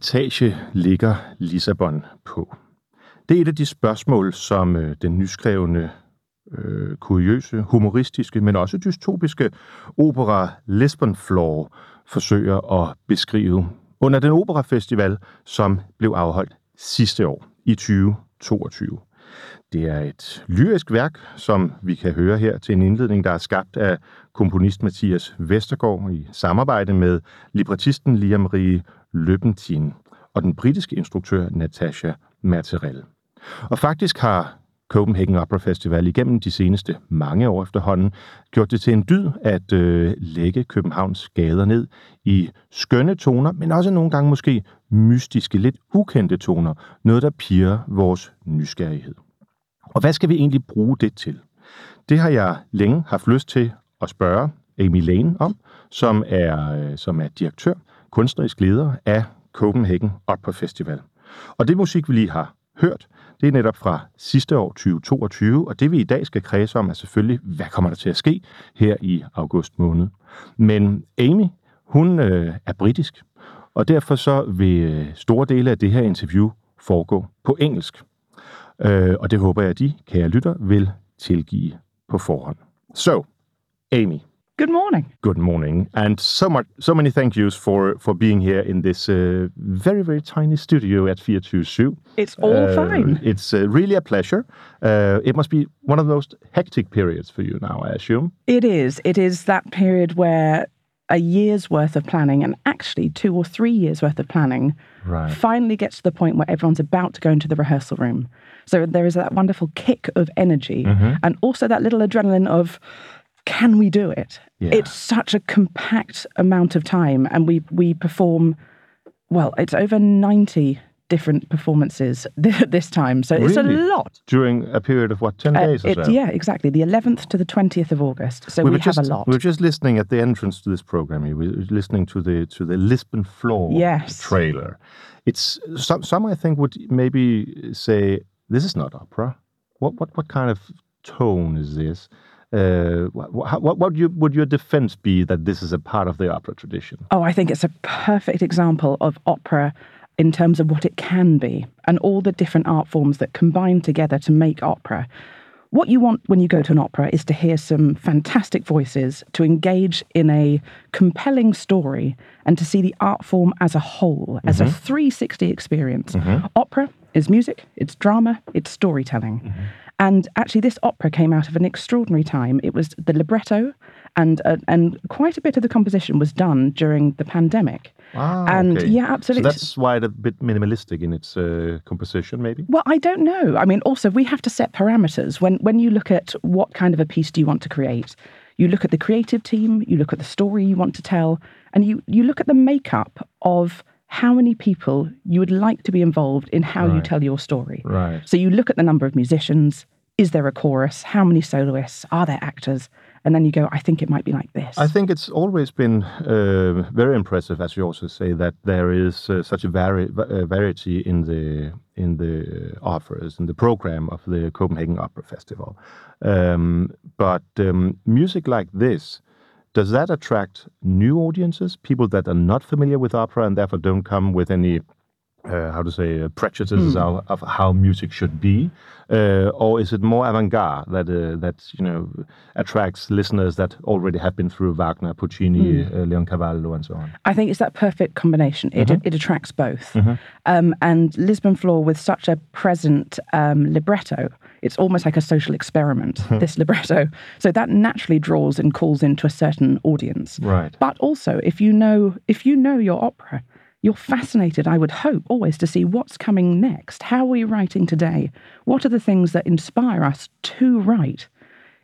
Etage ligger Lissabon på? Det er et af de spørgsmål, som øh, den nyskrevne, øh, kuriøse, humoristiske, men også dystopiske opera Lisbon Floor forsøger at beskrive under den operafestival, som blev afholdt sidste år i 2022. Det er et lyrisk værk, som vi kan høre her til en indledning, der er skabt af komponist Mathias Vestergaard i samarbejde med librettisten Liam Marie Løbentin og den britiske instruktør Natasha Marterell. Og faktisk har Copenhagen Opera Festival igennem de seneste mange år efterhånden gjort det til en dyd at øh, lægge Københavns gader ned i skønne toner, men også nogle gange måske mystiske, lidt ukendte toner. Noget, der piger vores nysgerrighed. Og hvad skal vi egentlig bruge det til? Det har jeg længe haft lyst til at spørge Amy Lane om, som er, øh, som er direktør, kunstnerisk leder af Copenhagen Opera Festival. Og det musik, vi lige har hørt, det er netop fra sidste år 2022, og det vi i dag skal kredse om er selvfølgelig, hvad kommer der til at ske her i august måned. Men Amy, hun øh, er britisk, og derfor så vil øh, store dele af det her interview foregå på engelsk. Øh, og det håber jeg, at de, kære lytter, vil tilgive på forhånd. So, Amy. Good morning. Good morning, and so much, so many thank yous for for being here in this uh, very very tiny studio at 427. It's all uh, fine. It's uh, really a pleasure. Uh, it must be one of the most hectic periods for you now, I assume. It is. It is that period where a year's worth of planning, and actually two or three years worth of planning, right. finally gets to the point where everyone's about to go into the rehearsal room. So there is that wonderful kick of energy mm-hmm. and also that little adrenaline of, can we do it? Yeah. It's such a compact amount of time, and we we perform. Well, it's over ninety different performances this time. So really? it's a lot. During a period of what, 10 uh, days or it, so? Yeah, exactly. The 11th to the 20th of August. So we, we have just, a lot. We were just listening at the entrance to this program. We were listening to the to the Lisbon Floor yes. trailer. It's some some I think would maybe say this is not opera. What what what kind of tone is this? Uh, what, what, what you, would your defense be that this is a part of the opera tradition? Oh, I think it's a perfect example of opera in terms of what it can be and all the different art forms that combine together to make opera. What you want when you go to an opera is to hear some fantastic voices, to engage in a compelling story, and to see the art form as a whole, mm-hmm. as a mm-hmm. 360 experience. Mm-hmm. Opera is music, it's drama, it's storytelling. Mm-hmm. And actually, this opera came out of an extraordinary time. It was the libretto, and uh, and quite a bit of the composition was done during the pandemic. Ah, and okay. yeah, absolutely. So that's why it's a bit minimalistic in its uh, composition, maybe. Well, I don't know. I mean, also we have to set parameters when when you look at what kind of a piece do you want to create. You look at the creative team, you look at the story you want to tell, and you you look at the makeup of how many people you would like to be involved in how right. you tell your story. Right. So you look at the number of musicians. Is there a chorus? How many soloists? Are there actors? And then you go, I think it might be like this. I think it's always been uh, very impressive, as you also say, that there is uh, such a vari- uh, variety in the in the offers in the program of the Copenhagen Opera Festival. Um, but um, music like this does that attract new audiences, people that are not familiar with opera and therefore don't come with any uh, how to say uh, prejudices mm. of, of, how music should be, uh, or is it more avant-garde that uh, that you know attracts listeners that already have been through Wagner, Puccini, mm. Leoncavallo, and so on? I think it's that perfect combination. It mm-hmm. it attracts both, mm-hmm. um, and Lisbon Floor with such a present um, libretto. It's almost like a social experiment. This libretto, so that naturally draws and calls into a certain audience. Right. But also, if you know if you know your opera you're fascinated, I would hope, always to see what's coming next. How are we writing today? What are the things that inspire us to write?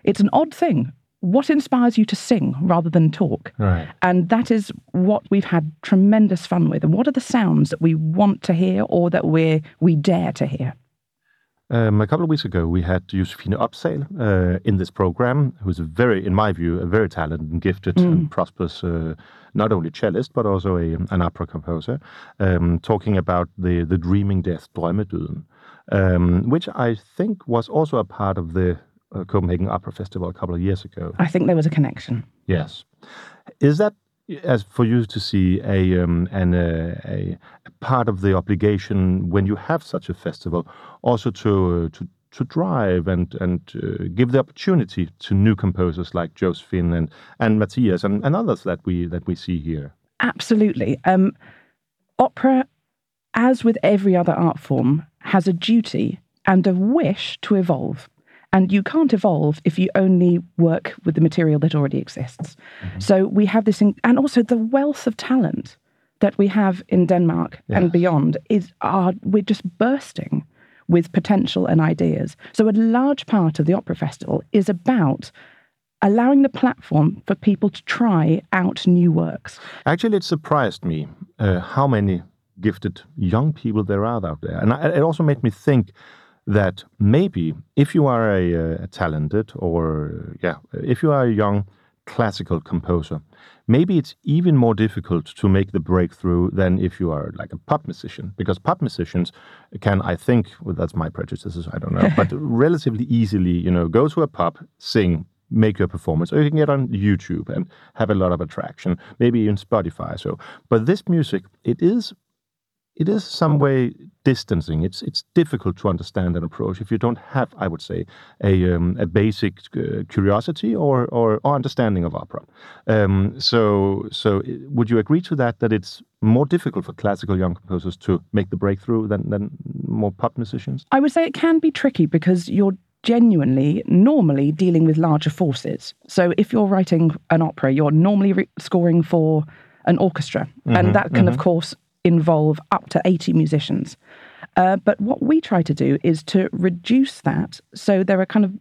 It's an odd thing. What inspires you to sing rather than talk? Right. And that is what we've had tremendous fun with. And what are the sounds that we want to hear or that we we dare to hear? Um, a couple of weeks ago, we had Josefine Opsahl uh, in this program, who's a very, in my view, a very talented and gifted mm. and prosperous, uh, not only cellist, but also a, an opera composer, um, talking about the, the dreaming death, drømmedøden, um, which I think was also a part of the uh, Copenhagen Opera Festival a couple of years ago. I think there was a connection. Yes. Is that as for you to see a um, an uh, a part of the obligation when you have such a festival, also to uh, to to drive and and uh, give the opportunity to new composers like Josefine and and Mathias and, and others that we that we see here. Absolutely. Um, opera, as with every other art form, has a duty and a wish to evolve. And you can't evolve if you only work with the material that already exists. Mm-hmm. So we have this, in, and also the wealth of talent that we have in Denmark and beyond is are we're just bursting with potential and ideas. So a large part of the opera festival is about allowing the platform for people to try out new works. Actually, it surprised me uh, how many gifted young people there are out there, and it also made me think that maybe if you are a, a talented or yeah, if you are a young classical composer, maybe it's even more difficult to make the breakthrough than if you are like a pop musician, because pop musicians can, I think, well, that's my prejudices, I don't know, but relatively easily, you know, go to a pub, sing, make your performance, or you can get on YouTube and have a lot of attraction, maybe even Spotify. So, but this music, it is it is some way distancing. It's it's difficult to understand an approach if you don't have, I would say, a um, a basic uh, curiosity or, or, or understanding of opera. Um, so so would you agree to that? That it's more difficult for classical young composers to make the breakthrough than than more pop musicians. I would say it can be tricky because you're genuinely normally dealing with larger forces. So if you're writing an opera, you're normally re- scoring for an orchestra, mm-hmm, and that can mm-hmm. of course involve up to 80 musicians. Uh, but what we try to do is to reduce that so there are kind of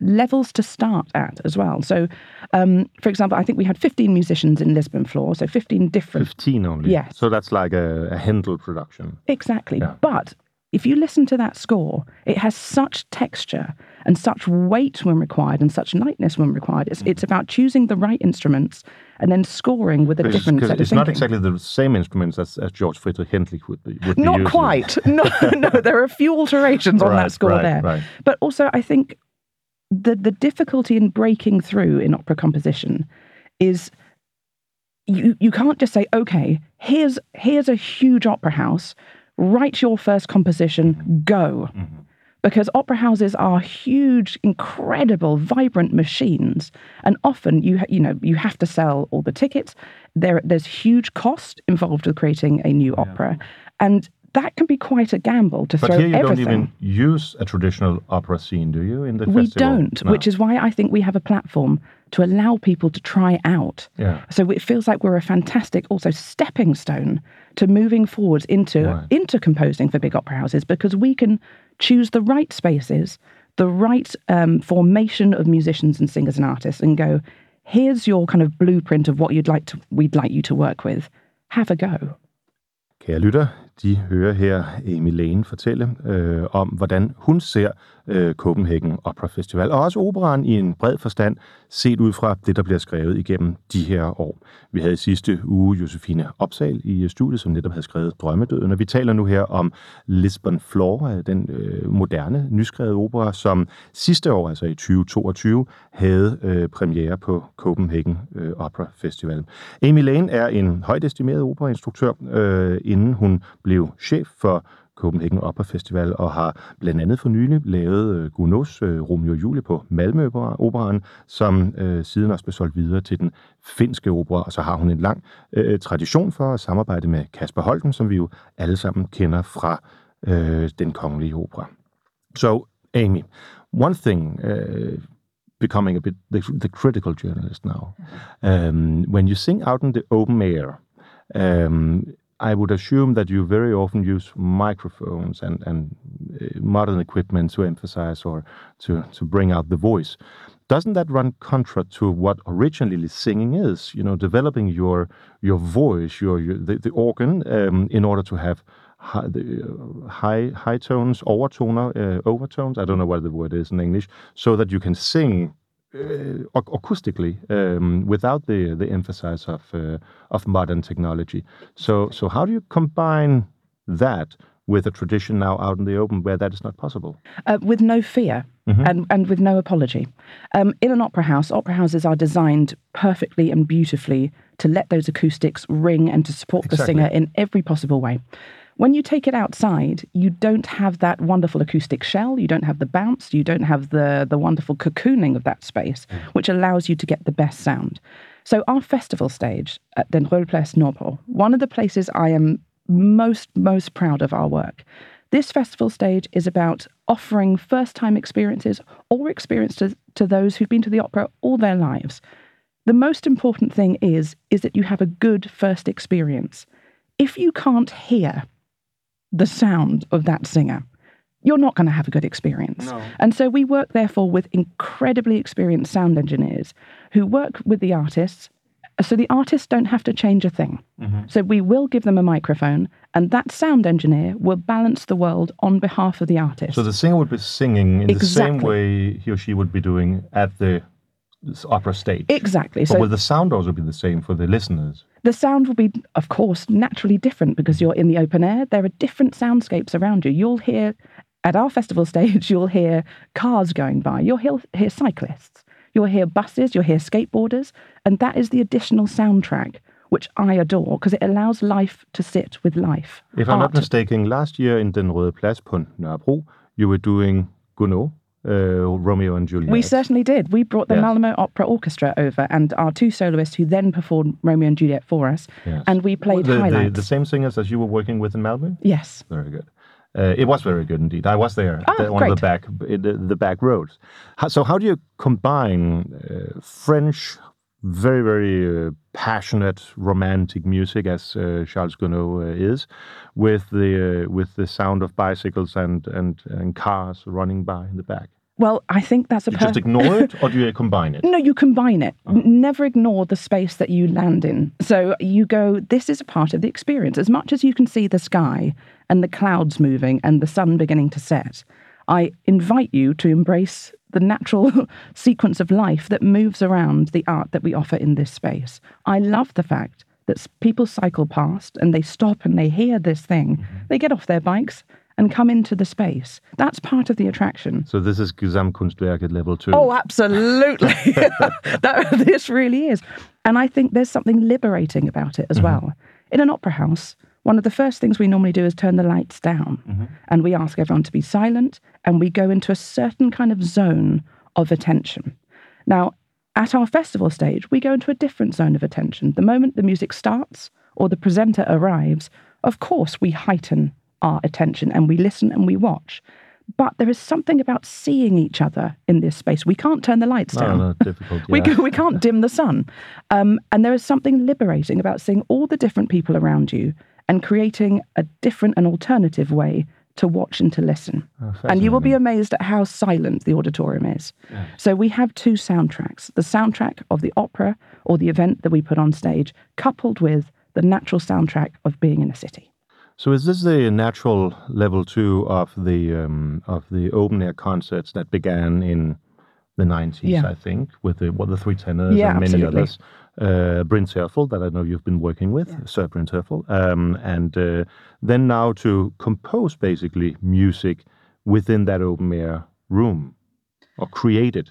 levels to start at as well. So, um, for example, I think we had 15 musicians in Lisbon Floor, so 15 different. 15 only? Yes. So that's like a, a Handel production. Exactly. Yeah. But if you listen to that score, it has such texture and such weight when required and such lightness when required. It's, it's mm-hmm. about choosing the right instruments and then scoring with a it's, different set It's of not exactly the same instruments as, as George Friedrich Händel would be. Would not be quite. no, no, there are a few alterations on right, that score right, there. Right. But also, I think the the difficulty in breaking through in opera composition is you you can't just say, okay, here's here's a huge opera house write your first composition, go. Mm-hmm. Because opera houses are huge, incredible, vibrant machines, and often you you know you have to sell all the tickets. There there's huge cost involved with creating a new yeah. opera, and that can be quite a gamble to but throw here you everything. don't even use a traditional opera scene, do you? In the we festival? don't, no. which is why I think we have a platform to allow people to try out. Yeah. So it feels like we're a fantastic also stepping stone to moving forwards into right. into composing for big opera houses because we can choose the right spaces, the right um, formation of musicians and singers and artists, and go. Here's your kind of blueprint of what you'd like to we'd like you to work with. Have a go. Kære lytter, de hører her Amy Lane fortælle øh, om, hvordan hun ser øh, Copenhagen Opera Festival, og også operan i en bred forstand, set ud fra det, der bliver skrevet igennem de her år. Vi havde i sidste uge Josefine Opsal i studiet, som netop havde skrevet Drømmedøden, og vi taler nu her om Lisbon Floor, den øh, moderne, nyskrevet opera, som sidste år, altså i 2022, havde øh, premiere på Copenhagen øh, Opera Festival. Amy Lane er en højt estimeret operainstruktør, øh, inden hun blev chef for Copenhagen Opera Festival, og har blandt andet for nylig lavet øh, Gounod's øh, Romeo og Julie på Malmø Operan, som øh, siden også blev solgt videre til den finske opera, og så har hun en lang øh, tradition for at samarbejde med Kasper Holten, som vi jo alle sammen kender fra øh, den kongelige opera. So, Amy, one thing uh, becoming a bit the, the critical journalist now. Um, when you sing out in the open air, um, I would assume that you very often use microphones and, and uh, modern equipment to emphasize or to, to bring out the voice. Doesn't that run contra to what originally singing is? You know, developing your your voice, your, your the, the organ, um, in order to have high, the, uh, high high tones, overtoner, uh, overtones. I don't know what the word is in English, so that you can sing uh, acoustically um, without the the emphasis of uh, of modern technology. So so how do you combine that with a tradition now out in the open where that is not possible? Uh, with no fear mm-hmm. and and with no apology. Um, in an opera house, opera houses are designed perfectly and beautifully to let those acoustics ring and to support the singer in every possible way. When you take it outside, you don't have that wonderful acoustic shell, you don't have the bounce, you don't have the, the wonderful cocooning of that space, mm. which allows you to get the best sound. So, our festival stage at Den Plads Nørrebro, one of the places I am most, most proud of our work. This festival stage is about offering first time experiences or experiences to those who've been to the opera all their lives. The most important thing is, is that you have a good first experience. If you can't hear the sound of that singer, you're not going to have a good experience. No. And so we work, therefore, with incredibly experienced sound engineers who work with the artists. So the artists don't have to change a thing. Mm-hmm. So we will give them a microphone, and that sound engineer will balance the world on behalf of the artist. So the singer would be singing in the same way he or she would be doing at the opera stage. exactly. but So will the sound also be the same for the listeners? The sound will be, of course, naturally different because you're in the open air. There are different soundscapes around you. You'll hear, at our festival stage, you'll hear cars going by, you'll hear, hear cyclists, you'll hear buses, you'll hear skateboarders, and that is the additional soundtrack, which I adore because it allows life to sit with life. If I'm not mistaken, last year in Den Røde Plads på Nørrebro, you were doing Gounod, uh, Romeo and Juliet. We certainly did. We brought the Yes. Malmo Opera Orchestra over and our two soloists who then performed Romeo and Juliet for us, Yes. and we played the, the, highlights. the same singers as you were working with in Malmö? yes. Very good. Uh, it was very good indeed. I was there, Ah, the, of the back, the, the back roads. How, so, how do you combine uh, French, very very uh, passionate, romantic music, as uh, Charles Gounod uh, is, with the uh, with the sound of bicycles and, and and cars running by in the back? Well, I think that's a You per- just ignore it, or do you combine it? No, you combine it. N- Never ignore the space that you land in. So you go, this is a part of the experience. As much as you can see the sky and the clouds moving and the sun beginning to set, I invite you to embrace the natural sequence of life that moves around the art that we offer in this space. I love the fact that people cycle past and they stop and they hear this thing. Mm-hmm. They get off their bikes and come into the space. That's part of the attraction. So this is Gesamtkunstwerk level two. Oh, absolutely. that, this really is. And I think there's something liberating about it as mm-hmm. well. In an opera house, one of the first things we normally do is turn the lights down and we ask everyone to be silent and we go into a certain kind of zone of attention. Now, at our festival stage, we go into a different zone of attention. The moment the music starts or the presenter arrives, of course, we heighten our attention and we listen and we watch. But there is something about seeing each other in this space. We can't turn the lights no, down. no. We, yeah. ca- we can't dim the sun. Um, and there is something liberating about seeing all the different people around you and creating a different and alternative way to watch and to listen. Oh, and you will be amazed at how silent the auditorium is. So we have two soundtracks the soundtrack of the opera or the event that we put on stage, coupled with the natural soundtrack of being in a city. So is this the natural level two of the um, of the open air concerts that began in the nineties, Yeah. I think, with the what the three tenors Yeah, and many absolutely. others. Uh, Bryn Terfel, that I know you've been working with, Sir Bryn Terfel, um, and uh, then now to compose basically music within that open air room or create it.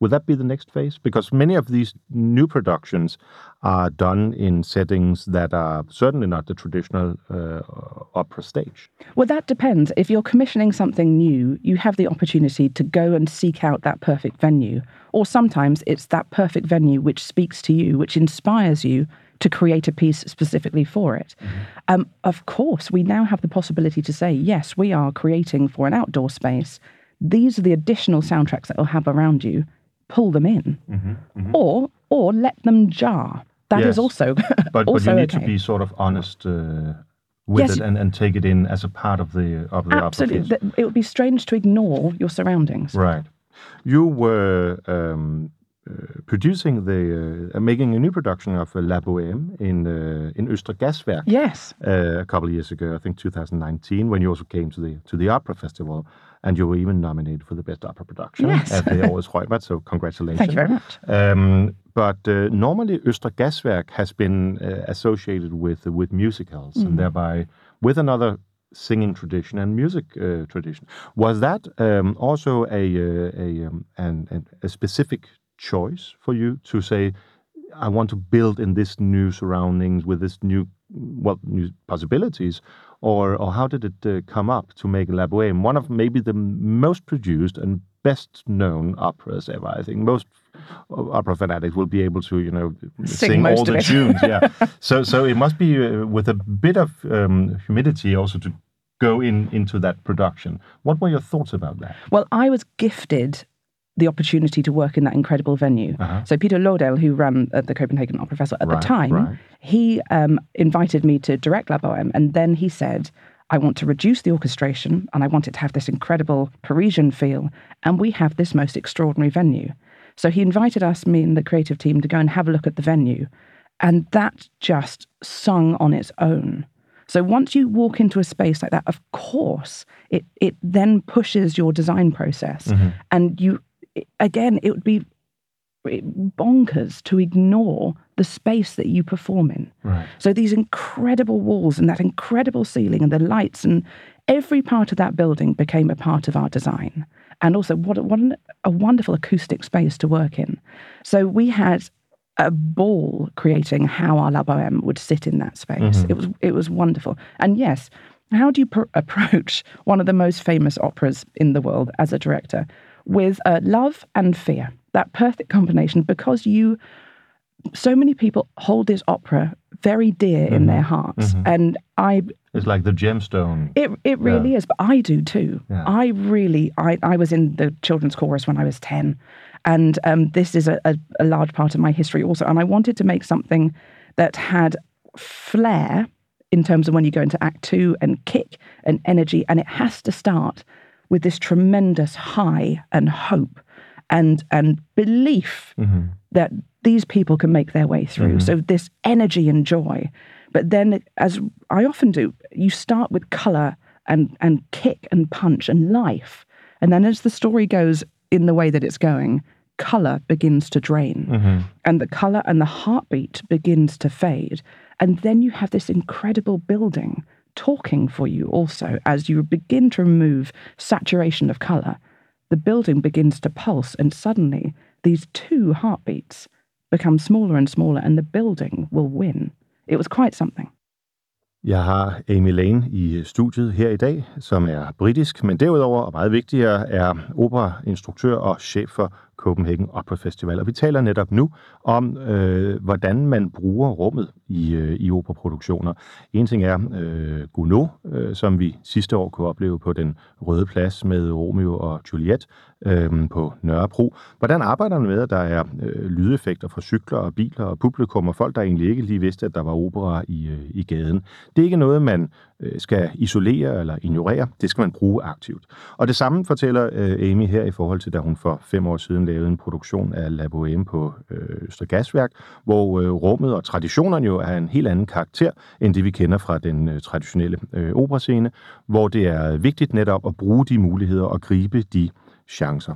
Would that be the next phase? Because many of these new productions are done in settings that are certainly not the traditional uh, opera stage. Well, that depends. If you're commissioning something new, you have the opportunity to go and seek out that perfect venue. Or sometimes it's that perfect venue which speaks to you, which inspires you to create a piece specifically for it. Um, of course, we now have the possibility to say, yes, we are creating for an outdoor space. These are the additional soundtracks that we'll have around you. Pull them in, or or let them jar. That is Yes. also But, but also you need okay. to be sort of honest uh, with Yes. it and, and take it in as a part of the of the Absolutely. It would be strange to ignore your surroundings. Right. You were um, uh, producing the uh, making a new production of uh, La Bohème in uh, in Østre Gasværk Yes. uh, a couple of years ago, I think 2019, when you also came to the to the opera festival, and you were even nominated for the best opera production Yes. at the Årets Reumert. So congratulations! Thank you very much. Um, but uh, normally, Østre Gasværk has been uh, associated with with musicals Mm. and thereby with another singing tradition and music uh, tradition. Was that um, also a uh, a, um, an, a specific choice for you to say? I want to build in this new surroundings with this new, well, new possibilities, or or how did it uh, come up to make La Boheme one of maybe the most produced and best known operas ever? I think most opera fanatics will be able to, you know, sing, sing all the tunes. Yeah. so so it must be uh, with a bit of um, humility also to go in into that production. What were your thoughts about that? Well, I was gifted the opportunity to work in that incredible venue. Uh-huh. So Peter Lodahl, who ran uh, the Copenhagen Opera Festival at Right, the time, right. he um, invited me to direct La Boheme, and then he said, "I want to reduce the orchestration, and I want it to have this incredible Parisian feel, and we have this most extraordinary venue." So he invited us, me and the creative team, to go and have a look at the venue, and that just sung on its own. So once you walk into a space like that, of course, it it then pushes your design process, mm-hmm. and you again, it would be bonkers to ignore the space that you perform in. Right. So these incredible walls and that incredible ceiling and the lights and every part of that building became a part of our design. And also, what a, what an, a wonderful acoustic space to work in. So we had a ball creating how our La Boheme would sit in that space. It was it was wonderful. And yes, how do you pr- approach one of the most famous operas in the world as a director with uh, love and fear? That perfect combination, because you so many people hold this opera very dear in their hearts, and I It's like the gemstone. it it really is, but I do too. Yeah. I really I I was in the children's chorus when I was ten, and um, this is a, a, a large part of my history also. And I wanted to make something that had flair in terms of when you go into Act Two and kick and energy, and it has to start with this tremendous high and hope and and belief mm-hmm. that these people can make their way through. Mm-hmm. So this energy and joy. But then, as I often do, you start with color and and kick and punch and life, and then as the story goes in the way that it's going, color begins to drain, mm-hmm. and the color and the heartbeat begins to fade, and then you have this incredible building talking for you also as you begin to remove saturation of color the building begins to pulse, and suddenly these two heartbeats become smaller and smaller, and the building will win. It was quite something. Jeg har Amy Lane i studiet her i dag, som er britisk, men derudover og meget vigtigere er operainstruktør og chef for Copenhagen Opera Festival. Og vi taler netop nu om, øh, hvordan man bruger rummet i, øh, i operaproduktioner. En ting er øh, Gounod, øh, som vi sidste år kunne opleve på den Røde Plads med Romeo og Juliet øh, på Nørrebro. Hvordan arbejder man med, at der er øh, lydeffekter fra cykler og biler og publikum og folk, der egentlig ikke lige vidste, at der var opera i, øh, i gaden? Det er ikke noget, man Øh, skal isolere eller ignorere. Det skal man bruge aktivt. Og det samme fortæller øh, Amy her i forhold til, da hun for fem år siden lavede en produktion af La på øh, hvor øh, rummet og traditionerne jo er en helt anden karakter, end det vi kender fra den øh, traditionelle øh, operascene, hvor det er vigtigt netop at bruge de muligheder og gribe de chancer.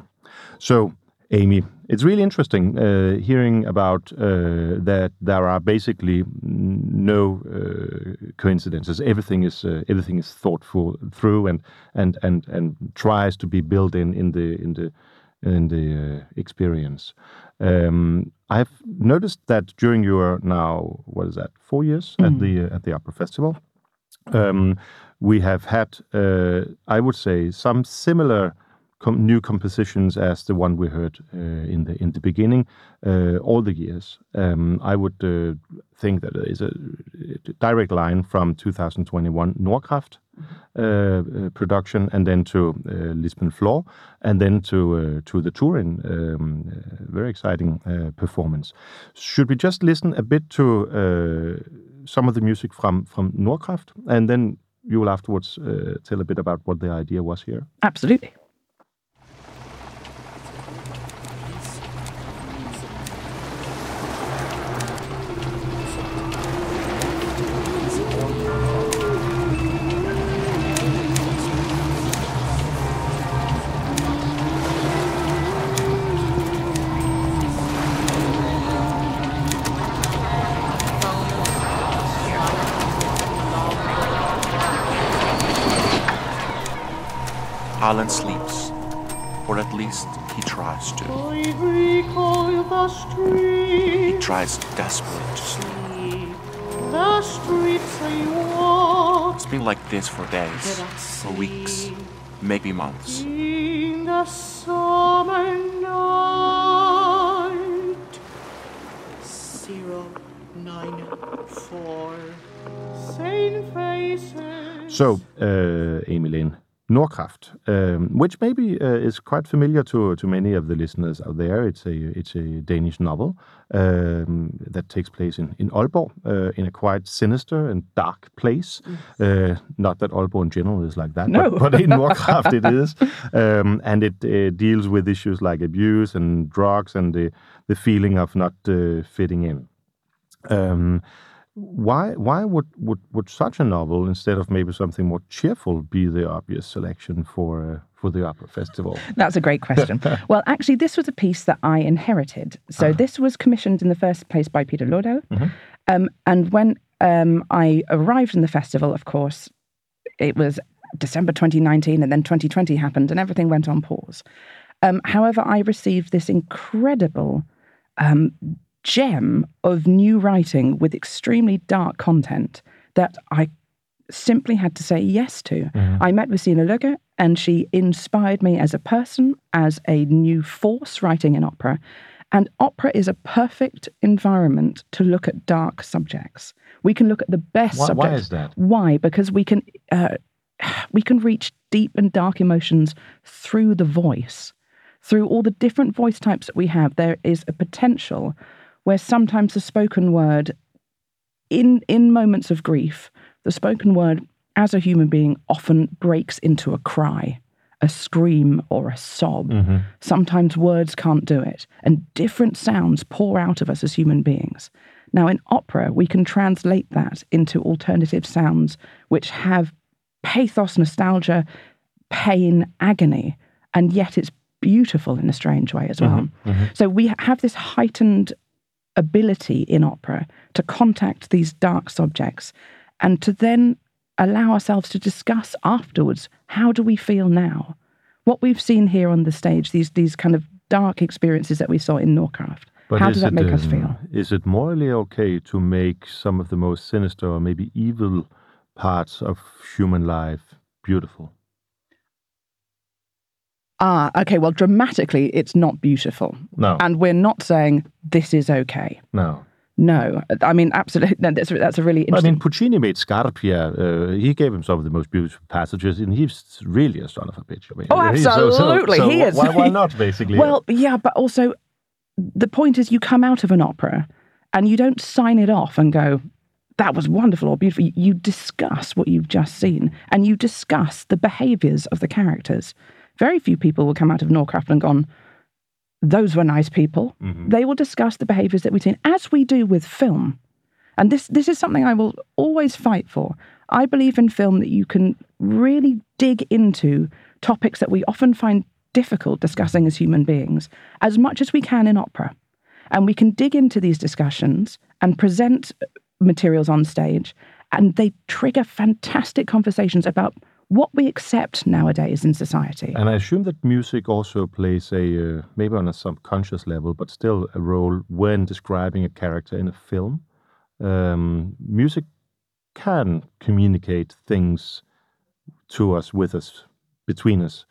So, Amy, it's really interesting uh, hearing about uh, that there are basically no uh, coincidences. Everything is uh, everything is thoughtful through and and and and tries to be built in in the in the in the uh, experience. Um, I've noticed that during your now what is that four years at the uh, at the opera festival, um, we have had uh, I would say some similar com- new compositions as the one we heard uh, in the in the beginning uh, all the years. Um, I would uh, think that there is a direct line from 2021 Nordkraft uh, uh, production, and then to Lisbon Floor, and then to to the Turin. Um, very exciting performance. Should we just listen a bit to some of the music from from Nordkraft, and then you will afterwards uh, tell a bit about what the idea was here? Absolutely. This for days, for weeks, maybe months. in the summer night. Zero nine four. Same faces. So, Amy Lane, Nordkraft, um, which maybe uh, is quite familiar to to many of the listeners out there. It's a it's a Danish novel um, that takes place in in Aalborg, uh, in a quite sinister and dark place. Uh, not that Aalborg in general is like that, No. but, but in Nordkraft it is, um, and it uh, deals with issues like abuse and drugs and the the feeling of not uh, fitting in. Why why would, would would such a novel instead of maybe something more cheerful be the obvious selection for uh, for the opera festival? That's a great question. well, actually, this was a piece that I inherited. So this was commissioned in the first place by Peter Lodahl. Um, and when um, I arrived in the festival, of course, it was December 2019, and then 2020 happened, and everything went on pause. Um, however, I received this incredible um, gem of new writing with extremely dark content that I simply had to say yes to. I met with Sina Lugge, and she inspired me as a person, as a new force writing in opera. And opera is a perfect environment to look at dark subjects. We can look at the best Why- why subjects. is that? Why? Because we can uh, we can reach deep and dark emotions through the voice, through all the different voice types that we have. There is a potential where sometimes the spoken word, in in moments of grief, the spoken word as a human being often breaks into a cry, a scream, or a sob. Mm-hmm. Sometimes words can't do it, and different sounds pour out of us as human beings. Now, in opera, we can translate that into alternative sounds which have pathos, nostalgia, pain, agony, and yet it's beautiful in a strange way as well. Mm-hmm. Mm-hmm. So we have this heightened ability in opera to contact these dark subjects and to then allow ourselves to discuss afterwards how do we feel now? What we've seen here on the stage, these these kind of dark experiences that we saw in Nordkraft—how does that it, make us um, feel? Is it morally okay to make some of the most sinister or maybe evil parts of human life beautiful? Ah, okay, well, dramatically, it's not beautiful. No, And we're not saying this is okay. no. No, I mean, absolutely. No, that's, that's a really interesting. I mean, Puccini made Scarpia. Uh, he gave him some of the most beautiful passages, and he's really a son of a bitch. I mean, Oh, he- so- so- absolutely, so he is. Why, why not, basically? Well, yeah, but also the point is you come out of an opera and you don't sign it off and go, that was wonderful or beautiful. You- You discuss what you've just seen and you discuss the behaviors of the characters. Very few people will come out of Nordkraft and gone, those were nice people. Mm-hmm. They will discuss the behaviors that we've seen, as we do with film. And this, this is something I will always fight for. I believe in film that you can really dig into topics that we often find difficult discussing as human beings as much as we can in opera. And we can dig into these discussions and present materials on stage, and they trigger fantastic conversations about what we accept nowadays in society. And I assume that music also plays a, uh, maybe on a subconscious level, but still a role when describing a character in a film. Um, music can communicate things to us, with us, between us,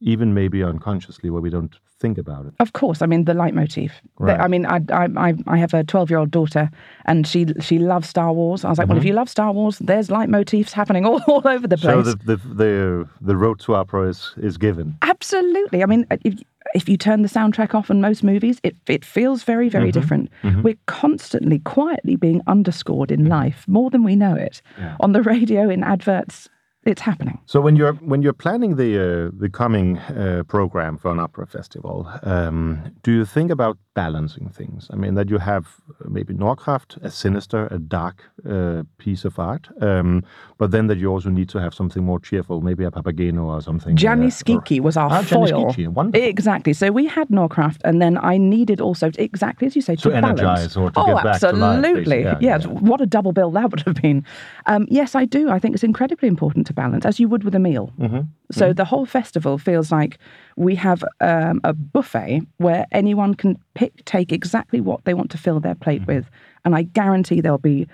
even maybe unconsciously where we don't think about it. Of course, I mean the leitmotif. The- Right. I mean, I, I I I have a twelve-year-old daughter, and she she loves Star Wars. I was like, well, if you love Star Wars, there's leitmotifs happening all, all over the place. Mm-hmm. So the, the the the road to opera is is given. Absolutely. I mean, if if you turn the soundtrack off in most movies, it it feels very very Mm-hmm. different. We're constantly, quietly being underscored in Mm-hmm. life more than we know it. On the radio, in adverts, it's happening. So when you're when you're planning the uh, the coming uh, program for an opera festival, um, do you think about balancing things? I mean that you have uh, maybe Nordkraft, a sinister, a dark uh, piece of art, um, but then that you also need to have something more cheerful, maybe a Papageno or something. Gianni uh, or- Schicchi was our Ah, foil. Exactly. So we had Nordkraft, and then I needed also to- exactly as you say To to, balance. energize or to oh, get back to life, absolutely. basically. Yeah, yes. yeah. What a double bill that would have been. Um, yes, I do. I think it's incredibly important to counterbalance, as you would with a meal. Mm-hmm. So mm-hmm. the whole festival feels like we have um, a buffet where anyone can pick, take exactly what they want to fill their plate mm-hmm. with, and I guarantee there'll be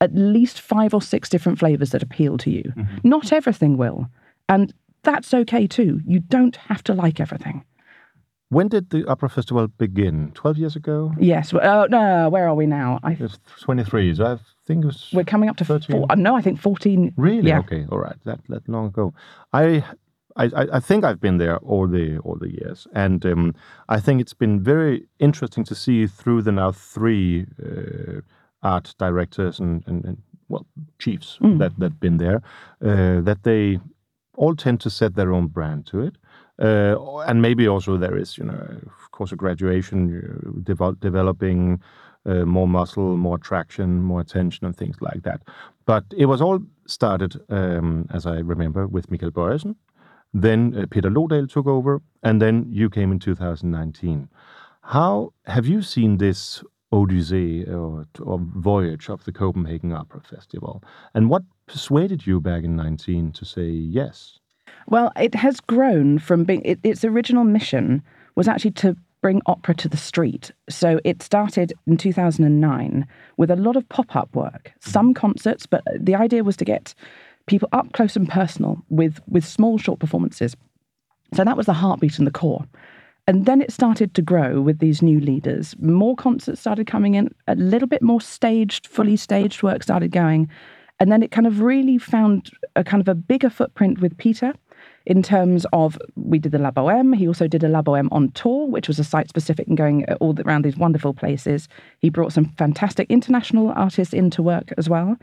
at least five or six different flavors that appeal to you. Not everything will, and that's okay too. You don't have to like everything. When did the opera festival begin? Twelve years ago. Yes. Oh no, where are we now? I, It's twenty-three. So I think it was. we're coming up to 13. four. uh, No, I think fourteen. Really? Yeah. Okay. All right. That that long ago. I. I, I think I've been there all the all the years, and um, I think it's been very interesting to see through the now three uh, art directors and, and, and well chiefs that that been there, uh, that they all tend to set their own brand to it, and maybe also there is you know of course a graduation, uh, devel- developing uh, more muscle, more traction, more attention, and things like that. But it was all started, um, as I remember, with Michael Bojesen. Then uh, Peter Lodahl took over, and then you came in 2019. How have you seen this odyssey or, or voyage of the Copenhagen Opera Festival? And what persuaded you back in 19 to say yes? Well, it has grown from being it, its original mission was actually to bring opera to the street. So it started in 2009 with a lot of pop-up work, some concerts, but the idea was to get people up close and personal with with small short performances. So that was the heartbeat and the core. And then it started to grow with these new leaders. More concerts started coming in, a little bit more staged, fully staged work started going. And then it kind of really found a kind of a bigger footprint with Peter in terms of we did the La Boheme. He also did a La Boheme on tour, which was a site specific and going all around these wonderful places. He brought some fantastic international artists into work as well.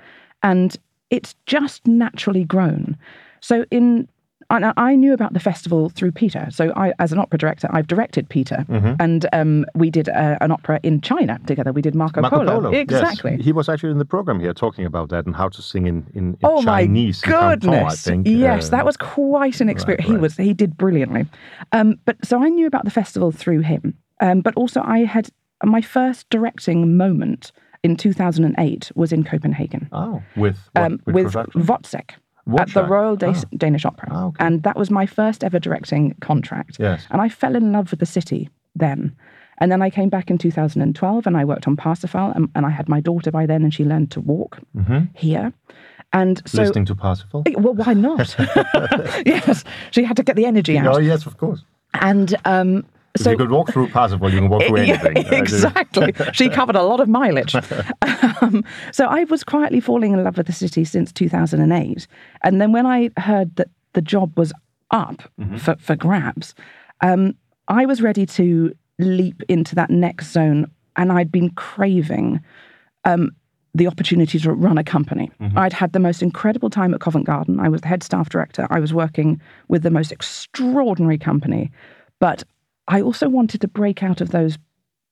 And it's just naturally grown. So in and I knew about the festival through Peter. So, I, as an opera director, I've directed Peter, and um, we did uh, an opera in China together. We did Marco, Marco Polo. yes. exactly. He was actually in the program here talking about that and how to sing in, in, in Oh Chinese. my in Canton, I goodness! think. Yes, Uh, that was quite an experience. He right. was he did brilliantly. Um, but so I knew about the festival through him. Um, but also I had my first directing moment in 2008 was in Copenhagen Oh, with what, um, with production? Wozzeck at the Royal Da- Danish Opera, Ah, okay. and that was my first ever directing contract. Yes. and I fell in love with the city then. And then I came back in 2012 and I worked on Parsifal, and, and I had my daughter by then, and she learned to walk here. And so, Listening to Parsifal? well, why not? yes, she had to get the energy out. Oh, yes, of course. And um, If so you could walk through Parsifal, you can walk through anything. Exactly. she covered a lot of mileage. um, so I was quietly falling in love with the city since 2008. And then when I heard that the job was up for, for grabs, um, I was ready to leap into that next zone. And I'd been craving um, the opportunity to run a company. I'd had the most incredible time at Covent Garden. I was the head staff director. I was working with the most extraordinary company. But I also wanted to break out of those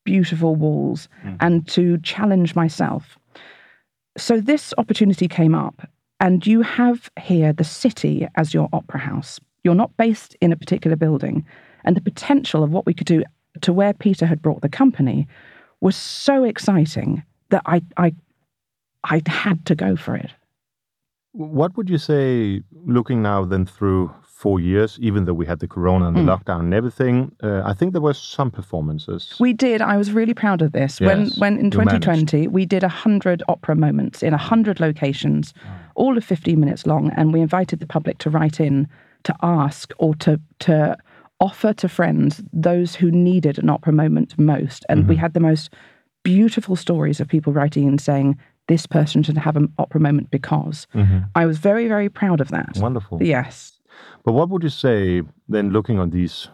beautiful walls mm. and to challenge myself. So this opportunity came up, and you have here the city as your opera house. You're not based in a particular building, and the potential of what we could do to where Peter had brought the company was so exciting that I I I had to go for it. What would you say, looking now then through four years, even though we had the corona and the Hmm. lockdown and everything, uh, I think there were some performances. We did. I was really proud of this. when Yes, when in you managed. 2020 we did 100 opera moments in 100 locations, all of 15 minutes long, and we invited the public to write in to ask or to to offer to friends those who needed an opera moment most. And Mm-hmm. we had the most beautiful stories of people writing in saying this person should have an opera moment because. I was very very proud of that. Mm-hmm. Wonderful. Yes. But what would you say then, looking on these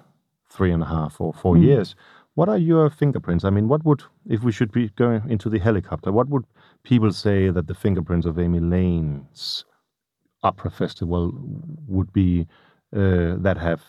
three and a half or four Hmm. years? What are your fingerprints? I mean, what would, if we should be going into the helicopter, what would people say that the fingerprints of Amy Lane's opera festival would be uh, that have,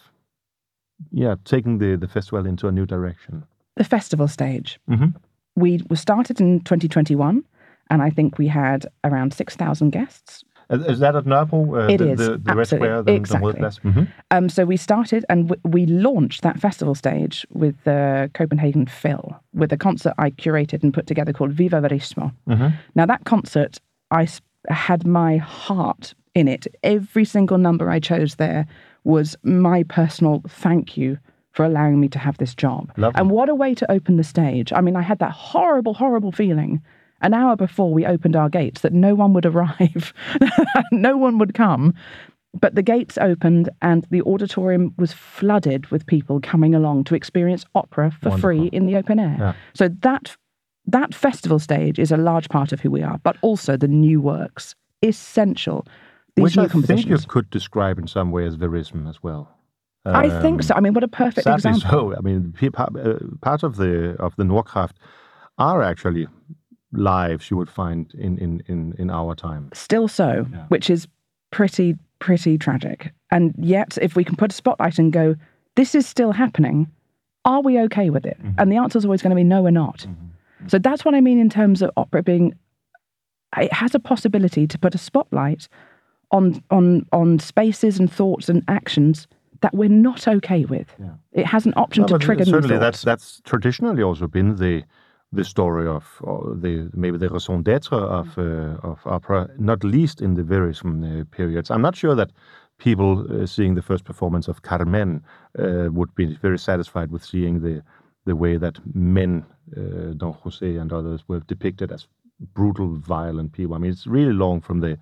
yeah, taken the, the festival into a new direction? the festival stage. Mhm. We were started in 2021, and I think we had around 6,000 guests. Is, is that at Nørrebro? Uh, It the, is, the, the Red absolutely, Square, the, exactly. the Rødplads? Mhm. Um, so we started and w- we launched that festival stage with the Copenhagen Phil, with a concert I curated and put together called Viva Verismo. Mhm. Now, that concert, I s- had my heart in it. Every single number I chose there was my personal thank you for allowing me to have this job. Lovely. And what a way to open the stage. I mean, I had that horrible, horrible feeling an hour before we opened our gates that no one would arrive, no one would come. But the gates opened and the auditorium was flooded with people coming along to experience opera for free in the open air. Yeah. So that that festival stage is a large part of who we are, but also the new works, essential. These Which new I think you compositions. could describe in some way as verism as well. I think Um, so. I mean, what a perfect Sadly example. so. I mean, uh, part of the of the Nordkraft are actually lives you would find in in in, in our time. Still so, Yeah. which is pretty, pretty tragic. And yet, if we can put a spotlight and go, this is still happening, are we okay with it? Mm-hmm. And the answer is always going to be no, we're not. So that's what I mean in terms of opera being, it has a possibility to put a spotlight on, on, on spaces and thoughts and actions that we're not okay with. Yeah. It has an option No, to trigger certainly that's that's traditionally also been the the story of or the maybe the raison d'être of uh, of opera, not least in the verism uh, periods. I'm not sure that people uh, seeing the first performance of Carmen uh, would be very satisfied with seeing the the way that men, uh, Don Jose and others, were depicted as brutal, violent people. I mean, it's really long from the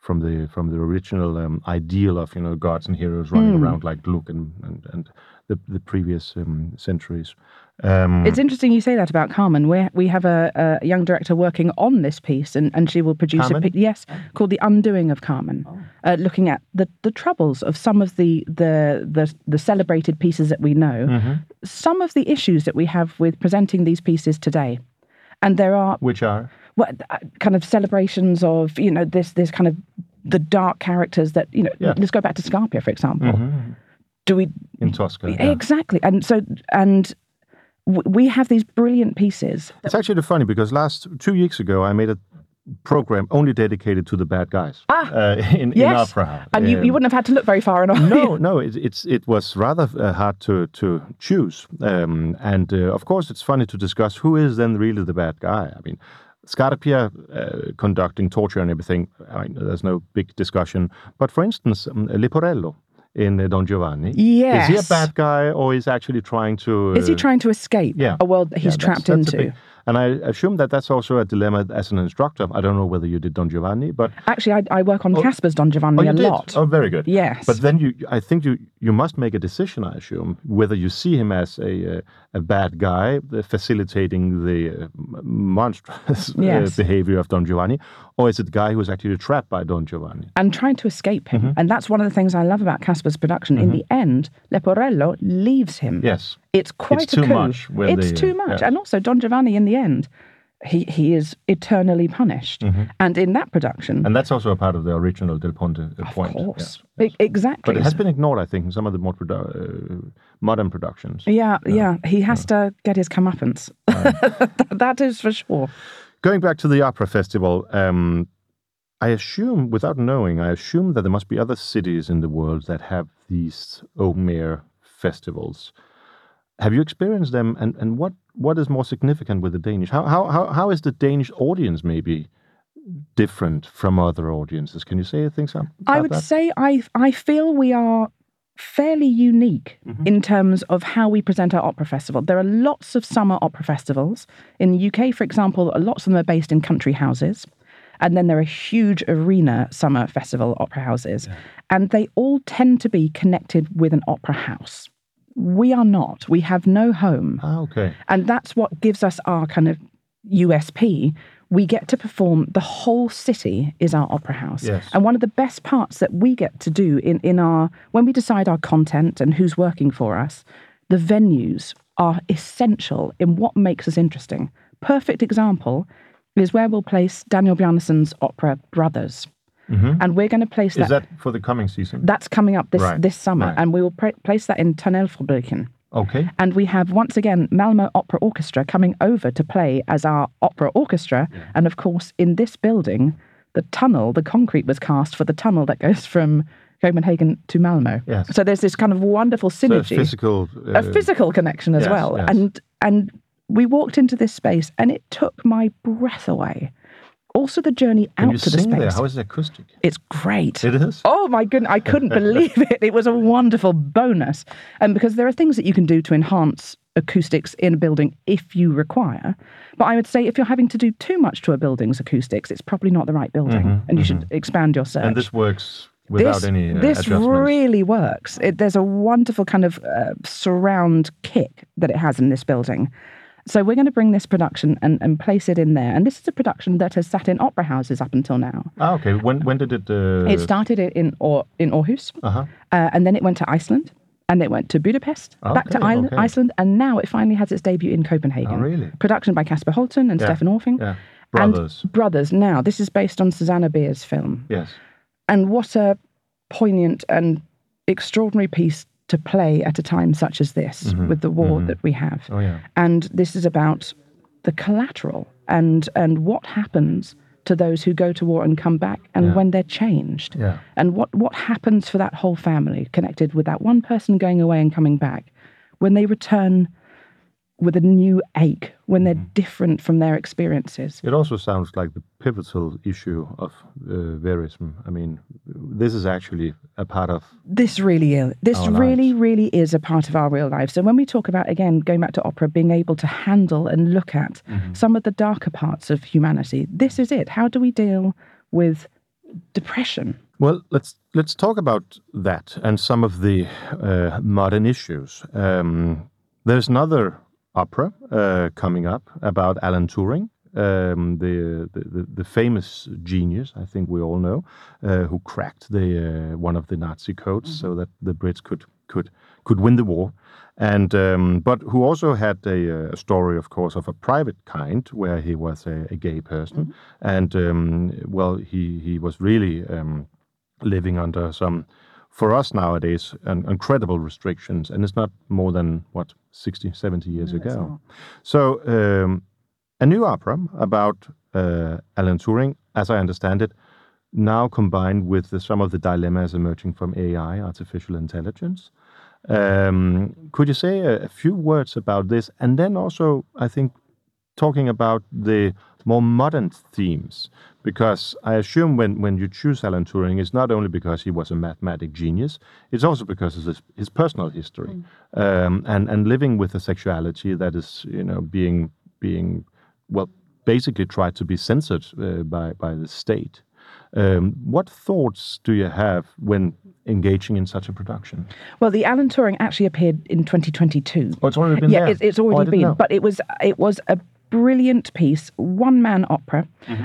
from the from the original um, ideal of you know gods and heroes running around like Gluck and and, and the the previous um, centuries. Um, It's interesting you say that about Carmen. We we have a, a young director working on this piece, and, and she will produce Carmen? a piece, yes, called "The Undoing of Carmen," uh, looking at the, the troubles of some of the, the the the celebrated pieces that we know, some of the issues that we have with presenting these pieces today, and there are which are well, uh, kind of celebrations of you know this this kind of the dark characters that you know. Yeah. Let's go back to Scarpia, for example. Do we in Tosca. yeah. Exactly. And so, and we have these brilliant pieces. It's actually funny because last two weeks ago I made a program only dedicated to the bad guys Ah, uh, in, in Yes. opera. And you, you Um, wouldn't have had to look very far enough. no, no, it, it's it was rather uh, hard to to choose, um, and uh, of course it's funny to discuss who is then really the bad guy. I mean, Scarpia uh, conducting torture and everything. I mean, there's no big discussion. But for instance, um, Leporello in uh, Don Giovanni, Yes. is he a bad guy or is actually trying to? Is he uh, trying to escape yeah. a world that he's yeah, trapped that's into? big- and I assume that that's also a dilemma as an instructor. I don't know whether you did Don Giovanni, but Actually, I, I work on Kasper's Don oh, Giovanni you a did. lot. Oh, very good. Yes. But then you, I think you you must make a decision. I assume whether you see him as a uh, a bad guy uh, facilitating the uh, monstrous uh, Yes. behavior of Don Giovanni, or is it the guy who was actually trapped by Don Giovanni? and trying to escape him. Mm-hmm. And that's one of the things I love about Kasper's production. In the end, Leporello leaves him. Yes. It's quite It's a too coup. much It's they- too much. yes. And also, Don Giovanni, in the end, he, he is eternally punished. And in that production, Mm-hmm. And that's also a part of the original Da Ponte uh, of point. course, Yeah. E- exactly. But it has been ignored, I think, in some of the more produ- uh, modern productions. Yeah, yeah. He has to get his comeuppance. that is for sure. Going back to the opera festival, um, I assume, without knowing, I assume that there must be other cities in the world that have these open air festivals. Have you experienced them, and, and what, what is more significant with the Danish? How, how, how, how is the Danish audience maybe different from other audiences? Can you say things about I would that? say I I feel we are fairly unique Mm-hmm. in terms of how we present our opera festival. There are lots of summer opera festivals in the UK, for example. Lots of them are based in country houses, and then there are huge arena summer festival opera houses, and they all tend to be connected with an opera house. We are not. We have no home. Ah, okay. And that's what gives us our kind of USP. We get to perform, the whole city is our opera house. Yes. And one of the best parts that we get to do in, in our, when we decide our content and who's working for us, the venues are essential in what makes us interesting. Perfect example is where we'll place Daniel Bjarnason's opera Brothers. And we're going to place Mm-hmm. That, that for the coming season? that's coming up this, Right, this summer. right. And we will place that in Tunnelfabriken. Okay. And we have once again Malmo Opera Orchestra coming over to play as our opera orchestra. And of course, in this building, the tunnel, the concrete was cast for the tunnel that goes from Copenhagen to Malmo. Yes. So there's this kind of wonderful So a synergy, physical. a uh, physical connection as yes, well. yes. And and we walked into this space and it took my breath away. Also the journey out to the space. there? How is the acoustic? It's great. It is. Oh my goodness, I couldn't believe it. It was a wonderful bonus. And because there are things that you can do to enhance acoustics in a building if you require. But I would say if you're having to do too much to a building's acoustics, it's probably not the right building. and you should expand your search. Mm-hmm, And this works without this, any uh, this really works. It, there's a wonderful kind of uh, surround kick that it has in this building. So we're going to bring this production and, and place it in there. And this is a production that has sat in opera houses up until now. Ah, okay. When when did it? Uh, It started in in, or, in Aarhus, Uh-huh. uh, and then it went to Iceland, and it went to Budapest, back to Okay, okay. Iceland, and now it finally has its debut in Copenhagen. Oh, really? Production by Kasper Holten and Yeah, Steffen Aarfing. yeah. And Brothers. Brothers. Now, this is based on Susanne Bier's film. Yes. And what a poignant and extraordinary piece to play at a time such as this with the war that we have. Mm-hmm. Oh yeah. And this is about the collateral and and what happens to those who go to war and come back and Yeah. when they're changed. Yeah. And what, what happens for that whole family connected with that one person going away and coming back when they return with a new ache, when they're different from their experiences. It also sounds like the pivotal issue of uh, verism. I mean, this is actually a part of. This really is. This really, lives. really is a part of our real lives. So when we talk about again going back to opera, being able to handle and look at some of the darker parts of humanity, this is it. How do we deal with depression? Well, let's let's talk about that and some of the uh, modern issues. Um, there's another opera uh, coming up about Alan Turing, um, the, the the famous genius. I think we all know, uh, who cracked the uh, one of the Nazi codes so that the Brits could could could win the war. And um, but who also had a, a story, of course, of a private kind, where he was a, a gay person, and um, well, he he was really um, living under some, for us nowadays, an incredible restrictions, and it's not more than what 60, 70 years ago. So um, a new opera about uh, Alan Turing, as I understand it, now combined with the, some of the dilemmas emerging from AI, artificial intelligence. Um, could you say a, a few words about this, and then also, I think, talking about the more modern themes, because I assume when, when you choose Alan Turing, it's not only because he was a mathematic genius, it's also because of his, his personal history um, and and living with a sexuality that is you know being being well basically tried to be censored uh, by by the state. Um, what thoughts do you have when engaging in such a production? Well, the Alan Turing actually appeared in 2022. Oh, it's already been yeah, there. It's, it's Oh, already didn't been, but it was it was a brilliant piece, one man opera,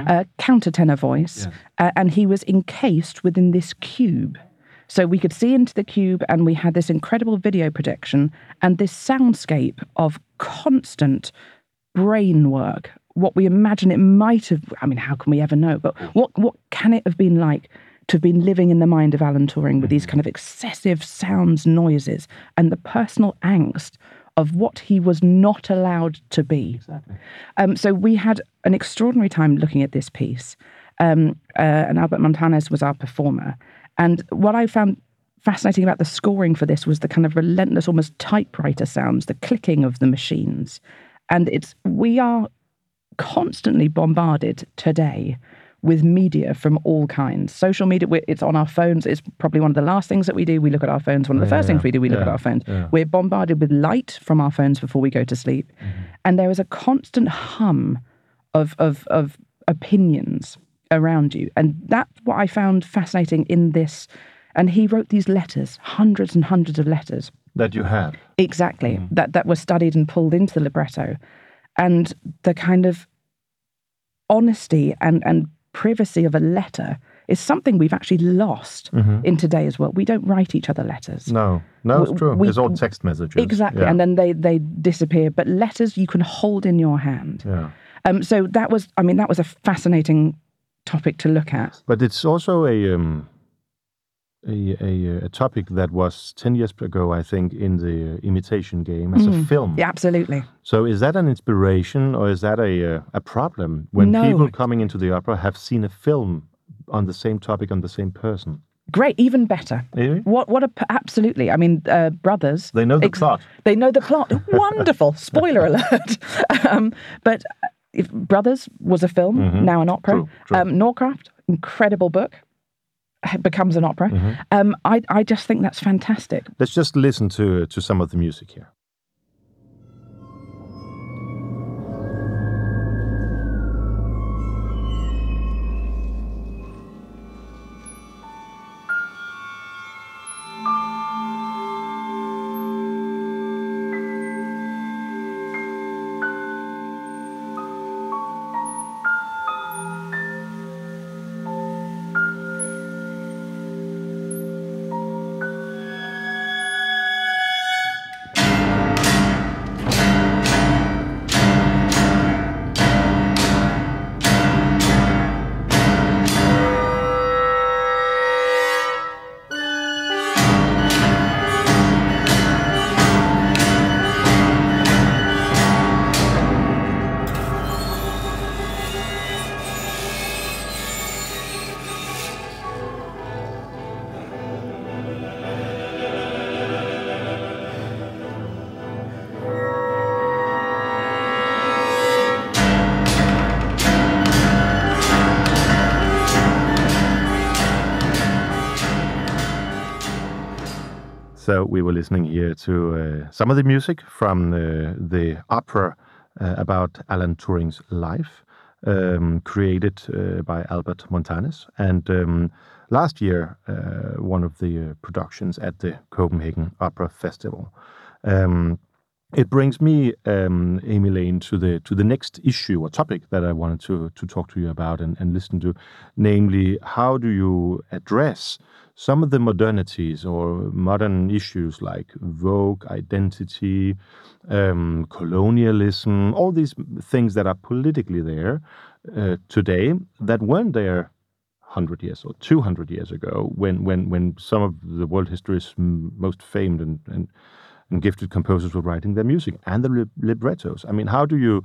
a countertenor voice, uh, and he was encased within this cube. So we could see into the cube, and we had this incredible video projection and this soundscape of constant brain work. What we imagine it might have. I mean, how can we ever know? But what what can it have been like? To have been living in the mind of Alan Turing with these kind of excessive sounds, noises, and the personal angst of what he was not allowed to be. Exactly. Um, so we had an extraordinary time looking at this piece, um, uh, and Albert Montanes was our performer. And what I found fascinating about the scoring for this was the kind of relentless, almost typewriter sounds, the clicking of the machines, and it's we are constantly bombarded today with media from all kinds. Social media, it's on our phones. It's probably one of the last things that we do. We look at our phones. One of the first things we do, we look at our phones. yeah. We're bombarded with light from our phones before we go to sleep. Mm-hmm. And there is a constant hum of, of, of opinions around you. And that's what I found fascinating in this. And he wrote these letters, hundreds and hundreds of letters. That you have. Exactly. Mm-hmm. That that were studied and pulled into the libretto. And the kind of honesty and, and privacy of a letter is something we've actually lost in today's world. We don't write each other letters. No, no, it's true. we- it's all text messages. Exactly. Yeah. And then they, they disappear. But letters you can hold in your hand. yeah. Um, so that was, I mean, that was a fascinating topic to look at. But it's also a um, a, a a topic that was ten years ago, I think, in the imitation game as a film. Mm. Yeah, absolutely. So is that an inspiration or is that a a problem when No. people coming into the opera have seen a film on the same topic on the same person? Great, even better. Really? What? What a absolutely. I mean, uh, brothers. They know the ex- plot. They know the plot. Wonderful. Spoiler alert. um, but if Brothers was a film, Mhm. now an opera. True, true. Um, Nordkraft, incredible book, becomes an opera. Mhm. Um, I, I just think that's fantastic. Let's just listen to to some of the music here. So we were listening here to uh, some of the music from uh, the opera uh, about Alan Turing's life, um, created uh, by Albert Montanes. And um, last year, uh, one of the productions at the Copenhagen Opera Festival. Um, it brings me, um, Amy Lane, to the to the next issue or topic that I wanted to to talk to you about and, and listen to, namely, how do you address some of the modernities or modern issues like Vogue, identity, um, colonialism, all these things that are politically there uh, today that weren't there 100 years or 200 years ago when, when, when some of the world history's most famed and, and, and gifted composers were writing their music and the lib- librettos. I mean, how do you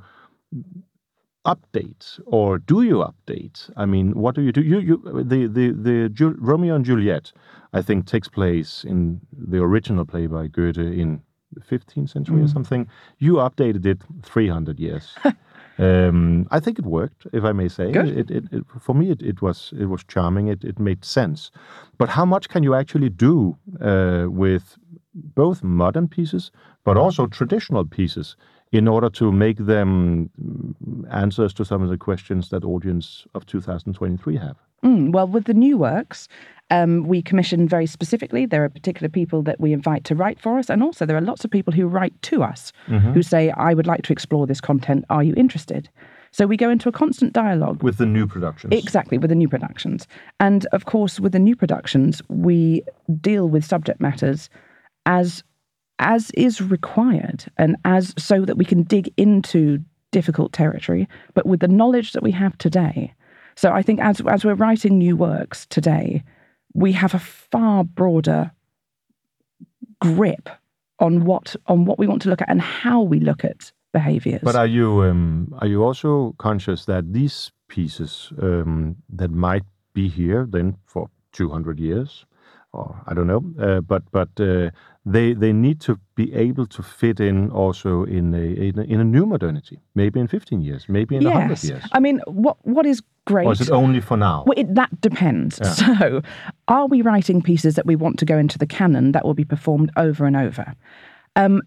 update or do you update? I mean, what do you do? You, you, the the the Ju- Romeo and Juliet, I think, takes place in the original play by Goethe in the 15th century or something. You updated it 300 years. um, I think it worked, if I may say. Good. It, it, it, for me, it, it was it was charming. It it made sense. But how much can you actually do uh, with both modern pieces, but also traditional pieces, in order to make them mm, answers to some of the questions that audience of 2023 have? Mm, well, with the new works, um, we commission very specifically. There are particular people that we invite to write for us, and also there are lots of people who write to us who say, "I would like to explore this content. Are you interested?" So we go into a constant dialogue With the new productions. Exactly, with the new productions. And of course, with the new productions, we deal with subject matters as as is required and as so that we can dig into difficult territory, but with the knowledge that we have today. So I think as as we're writing new works today, we have a far broader grip on what on what we want to look at and how we look at behaviors. But are you um, are you also conscious that these pieces um, that might be here then for 200 years, or I don't know, uh, but but uh, they they need to be able to fit in also in a, in a in a new modernity, maybe in 15 years, maybe in 100 years, I mean, what what is great or is it only for now? Well, it, that depends. So, are we writing pieces that we want to go into the canon that will be performed over and over? Um,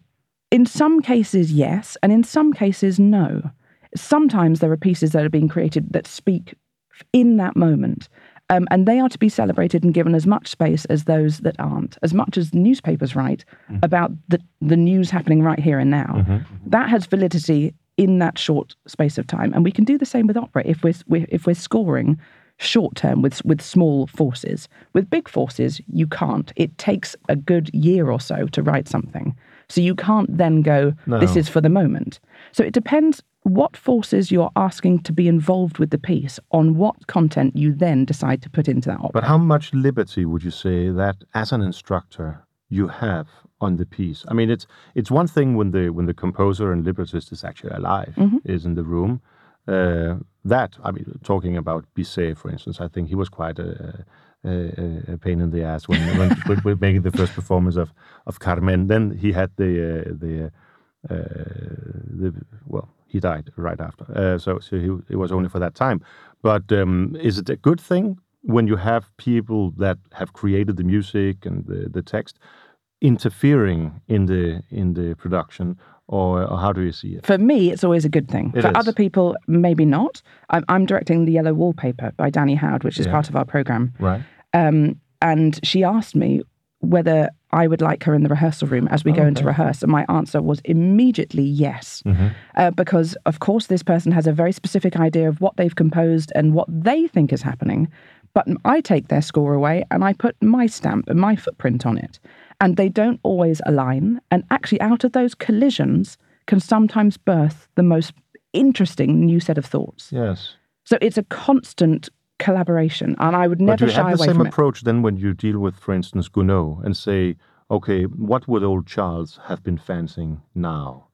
in some cases, yes, and in some cases, no. Sometimes there are pieces that are being created that speak in that moment. Um, and they are to be celebrated and given as much space as those that aren't. As much as newspapers write about the, the news happening right here and now, that has validity in that short space of time. And we can do the same with opera if we're, we're if we're scoring short term with with small forces. With big forces, you can't. It takes a good year or so to write something. So you can't then go, this is for the moment. So it depends what forces you're asking to be involved with the piece on what content you then decide to put into that opera. But how much liberty would you say that, as an instructor, you have on the piece? I mean, it's it's one thing when the when the composer and librettist is actually alive, is in the room. Uh, that I mean, talking about Bizet, for instance, I think he was quite a, a, a- pain in the ass when when, making the first performance of of Carmen. Then he had the uh, the the, well, he died right after, uh, so so he, it was only for that time. But um, is it a good thing when you have people that have created the music and the, the text interfering in the in the production, or, or how do you see it? For me, it's always a good thing. It For is. other people, maybe not. I'm, I'm directing The Yellow Wallpaper by Dani Howard, which is Yeah. part of our program. Right. Um, and she asked me whether I would like her in the rehearsal room as we go into rehearse. And my answer was immediately yes. Uh, because, of course, this person has a very specific idea of what they've composed and what they think is happening. But I take their score away and I put my stamp and my footprint on it. And they don't always align. And actually, out of those collisions can sometimes birth the most interesting new set of thoughts. Yes. So it's a constant collaboration. And I would But never do you shy have the same from it. approach then when you deal with, for instance, Gounod and say, okay, what would old Charles have been fancying now?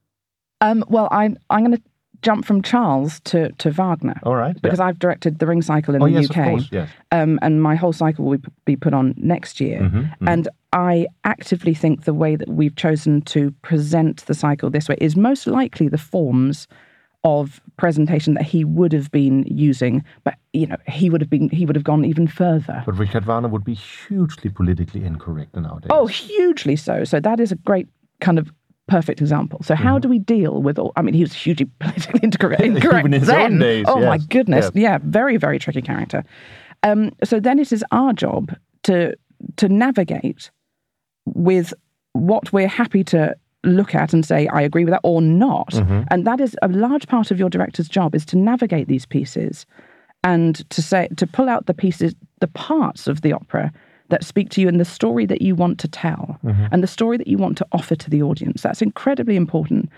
Um, well, I'm I'm going to jump from Charles to to Wagner All right. because I've directed the Ring Cycle in oh the yes, UK, course. Yes. um, and my whole cycle will be put on next year. Mm-hmm, And I actively think the way that we've chosen to present the cycle this way is most likely the forms of presentation that he would have been using, but you know he would have been he would have gone even further. But Richard Wagner would be hugely politically incorrect nowadays. Oh, hugely so. So that is a great kind of perfect example. So how do we deal with all? I mean, he was hugely politically incorrect, incorrect Even in his then. own days, oh my goodness, Yeah. yeah, very very tricky character. Um, so then it is our job to to navigate with what we're happy to look at and say I agree with that or not, Mm-hmm. and that is a large part of your director's job is to navigate these pieces and to say to pull out the pieces the parts of the opera that speak to you and the story that you want to tell and the story that you want to offer to the audience. That's incredibly important.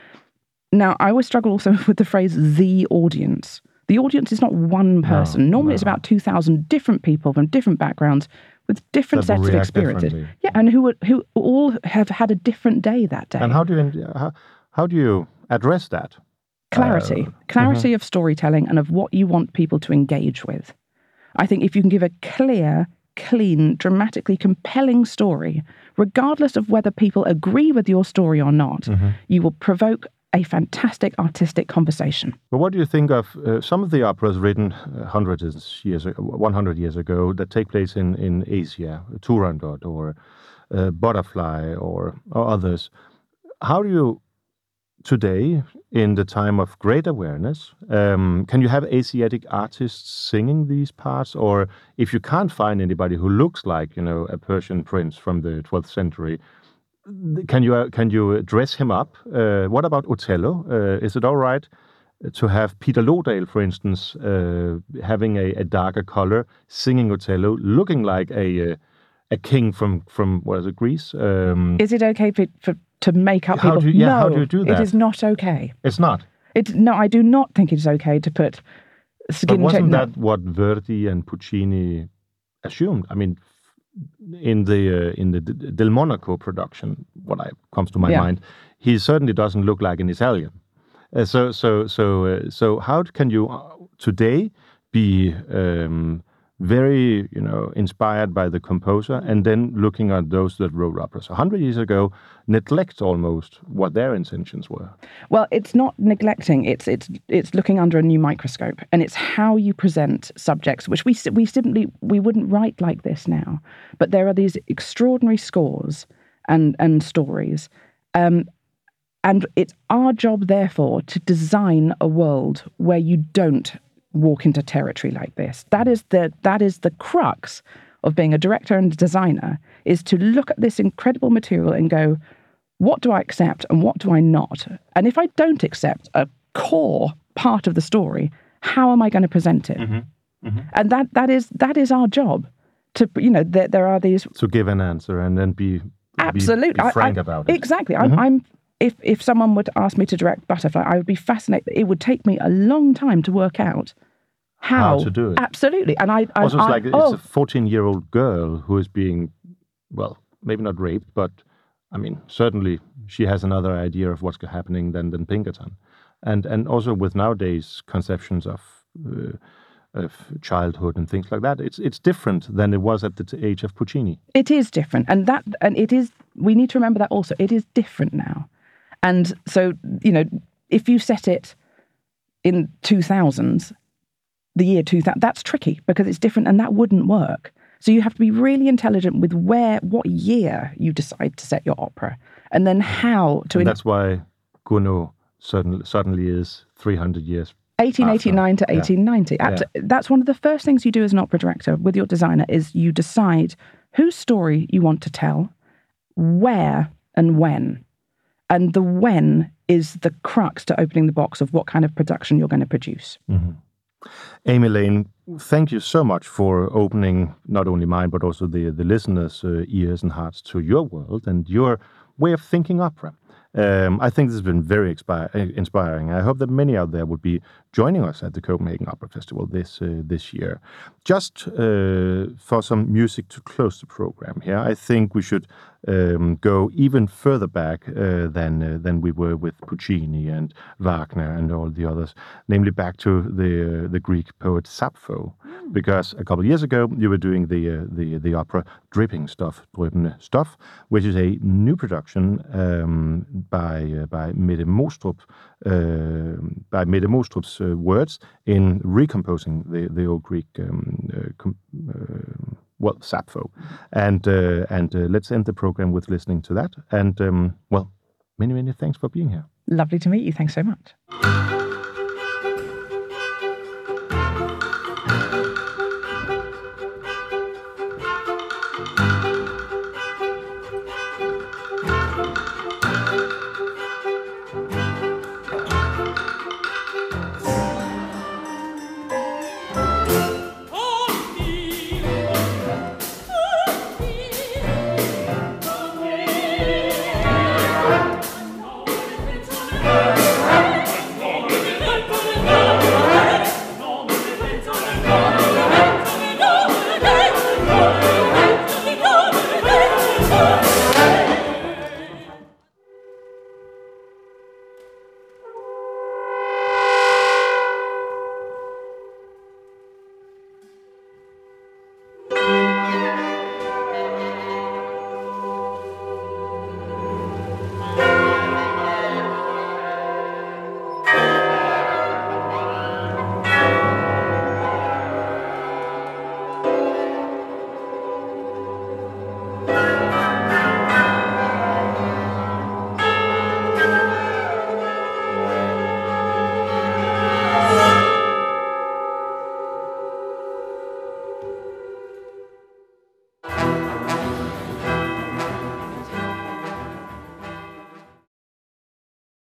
Now i always struggle also with the phrase the audience. The audience is not one person. Normally it's about 2000 different people from different backgrounds with different That sets of experiences. yeah and who would- who all have had a different day that day. And how do you how, how do you address that? clarity. Uh, clarity of storytelling and of what you want people to engage with. I think if you can give a clear clean dramatically compelling story regardless of whether people agree with your story or not Mm-hmm. you will provoke a fantastic artistic conversation But what do you think of uh, some of the operas written uh, hundreds of years, ago, 100 years ago, that take place in, in Asia, Turandot or uh, Butterfly or, or others? How do you, today, in the time of great awareness, um, can you have Asiatic artists singing these parts? Or if you can't find anybody who looks like, you know, a Persian prince from the 12th century, can you uh, can you dress him up? Uh, what about Othello? Uh, is it all right to have Peter Lodahl, for instance, uh, having a, a darker color, singing Othello, looking like a uh, a king from from what is it, Greece? Um, is it okay for, for to make up people you- yeah, no how do you do it that? is not okay it's not. it no i do not think it is okay to put But skin wasn't no. that what Verdi and Puccini assumed? I mean, in the uh, in the Del Monaco production, what I, comes to my Yeah. mind, he certainly doesn't look like an Italian. Uh, so so so uh, so how can you uh, today be um, very you know inspired by the composer and then looking at those that wrote operas a hundred years ago neglect almost what their intentions were? Well, it's not neglecting. It's it's it's looking under a new microscope, and it's how you present subjects, which we we simply we wouldn't write like this now. But there are these extraordinary scores and and stories, um, and it's our job, therefore, to design a world where you don't walk into territory like this. That is the that is the crux of being a director and a designer is to look at this incredible material and go, what do I accept and what do I not? And if I don't accept a core part of the story, how am I going to present it? And that that is that is our job. To you know, there, there are these To give an answer and then be be- absolutely be I- frank I- about it. Mm-hmm. Exactly. I'm, I'm if if someone would ask me to direct Butterfly, I would be fascinated. It would take me a long time to work out how, How to do it. Absolutely. And I, I Also, it's I- like it's oh, a 14 year old girl who is being, well, maybe not raped, but I mean, certainly she has another idea of what's happening than, than Pinkerton. And, and also with nowadays conceptions of, uh, of childhood and things like that, it's, it's different than it was at the t- age of Puccini. It is different, and that and it is. We need to remember that also. It is different now, And so, you know, if you set it in 2000s, the year 2000, that's tricky because it's different and that wouldn't work. So you have to be really intelligent with where, what year you decide to set your opera and then how to. And that's why Gounod suddenly, suddenly is 300 years 1889 to Yeah. 1890. Abs- That's one of the first things you do as an opera director with your designer is you decide whose story you want to tell, where and when. And the when is the crux to opening the box of what kind of production you're going to produce. Mm-hmm. Amy Lane, thank you so much for opening not only mine but also the the listeners' uh, ears and hearts to your world and your way of thinking opera. Um, I think this has been very expi- inspiring. I hope that many out there would be joining us at the Copenhagen Opera Festival this uh, this year. Just uh, for some music to close the program here, I think we should um, go even further back uh, than uh, than we were with Puccini and Wagner and all the others, namely back to the uh, the Greek poet Sappho, because a couple of years ago you were doing the uh, the the opera Dripping Stuff, Dryppende Stuff, which is a new production um, by uh, by Mette Moestrup, uh, by Mette Moestrup's uh, words in recomposing the the old Greek um, uh, com- uh, well Sappho, and uh, and uh, let's end the program with listening to that. And um, well, many many thanks for being here. Lovely to meet you. Thanks so much.